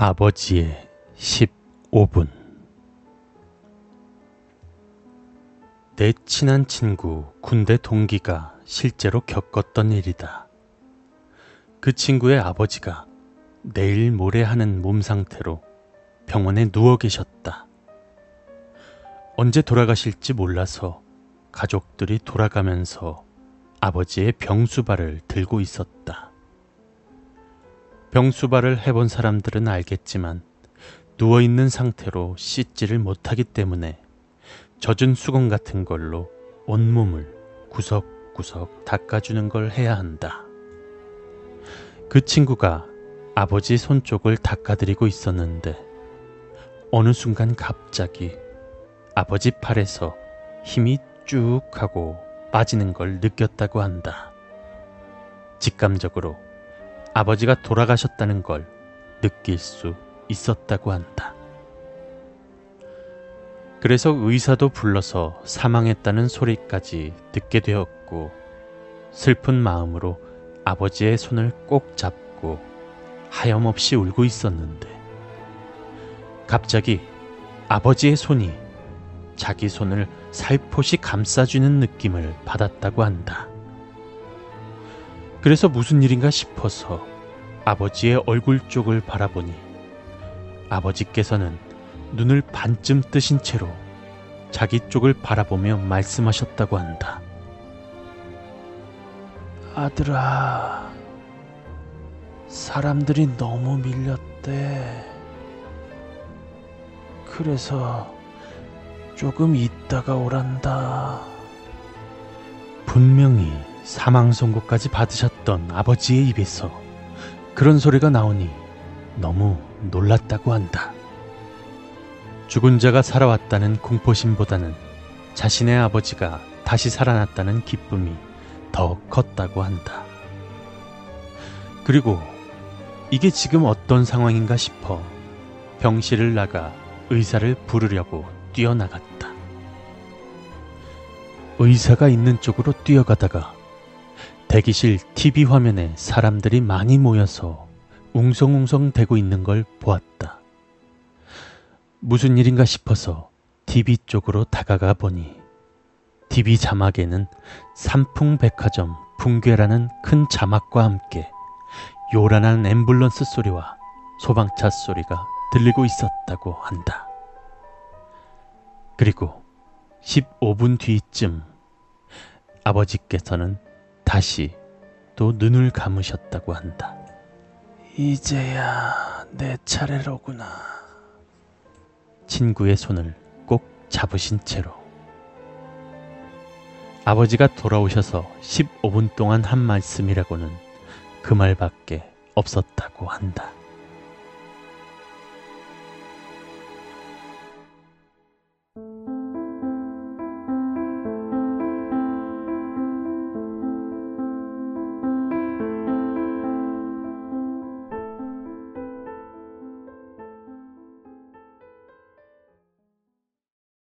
아버지의 15분 내 친한 친구 군대 동기가 실제로 겪었던 일이다. 그 친구의 아버지가 내일 모레 하는 몸 상태로 병원에 누워 계셨다. 언제 돌아가실지 몰라서 가족들이 돌아가면서 아버지의 병수발을 들고 있었다. 병수발을 해본 사람들은 알겠지만 누워있는 상태로 씻지를 못하기 때문에 젖은 수건 같은 걸로 온몸을 구석구석 닦아주는 걸 해야 한다. 그 친구가 아버지 손 쪽을 닦아드리고 있었는데 어느 순간 갑자기 아버지 팔에서 힘이 쭉 하고 빠지는 걸 느꼈다고 한다. 직감적으로 아버지가 돌아가셨다는 걸 느낄 수 있었다고 한다. 그래서 의사도 불러서 사망했다는 소리까지 듣게 되었고 슬픈 마음으로 아버지의 손을 꼭 잡고 하염없이 울고 있었는데 갑자기 아버지의 손이 자기 손을 살포시 감싸주는 느낌을 받았다고 한다. 그래서 무슨 일인가 싶어서 아버지의 얼굴 쪽을 바라보니 아버지께서는 눈을 반쯤 뜨신 채로 자기 쪽을 바라보며 말씀하셨다고 한다. 아들아, 사람들이 너무 밀렸대. 그래서 조금 있다가 오란다. 분명히 사망 선고까지 받으셨던 아버지의 입에서 그런 소리가 나오니 너무 놀랐다고 한다. 죽은 자가 살아왔다는 공포심보다는 자신의 아버지가 다시 살아났다는 기쁨이 더 컸다고 한다. 그리고 이게 지금 어떤 상황인가 싶어 병실을 나가 의사를 부르려고 뛰어나갔다. 의사가 있는 쪽으로 뛰어가다가 대기실 TV 화면에 사람들이 많이 모여서 웅성웅성 대고 있는 걸 보았다. 무슨 일인가 싶어서 TV 쪽으로 다가가 보니 TV 자막에는 삼풍백화점 붕괴라는 큰 자막과 함께 요란한 앰뷸런스 소리와 소방차 소리가 들리고 있었다고 한다. 그리고 15분 뒤쯤 아버지께서는 다시 또 눈을 감으셨다고 한다. 이제야 내 차례로구나. 친구의 손을 꼭 잡으신 채로 아버지가 돌아오셔서 15분 동안 한 말씀이라고는 그 말밖에 없었다고 한다.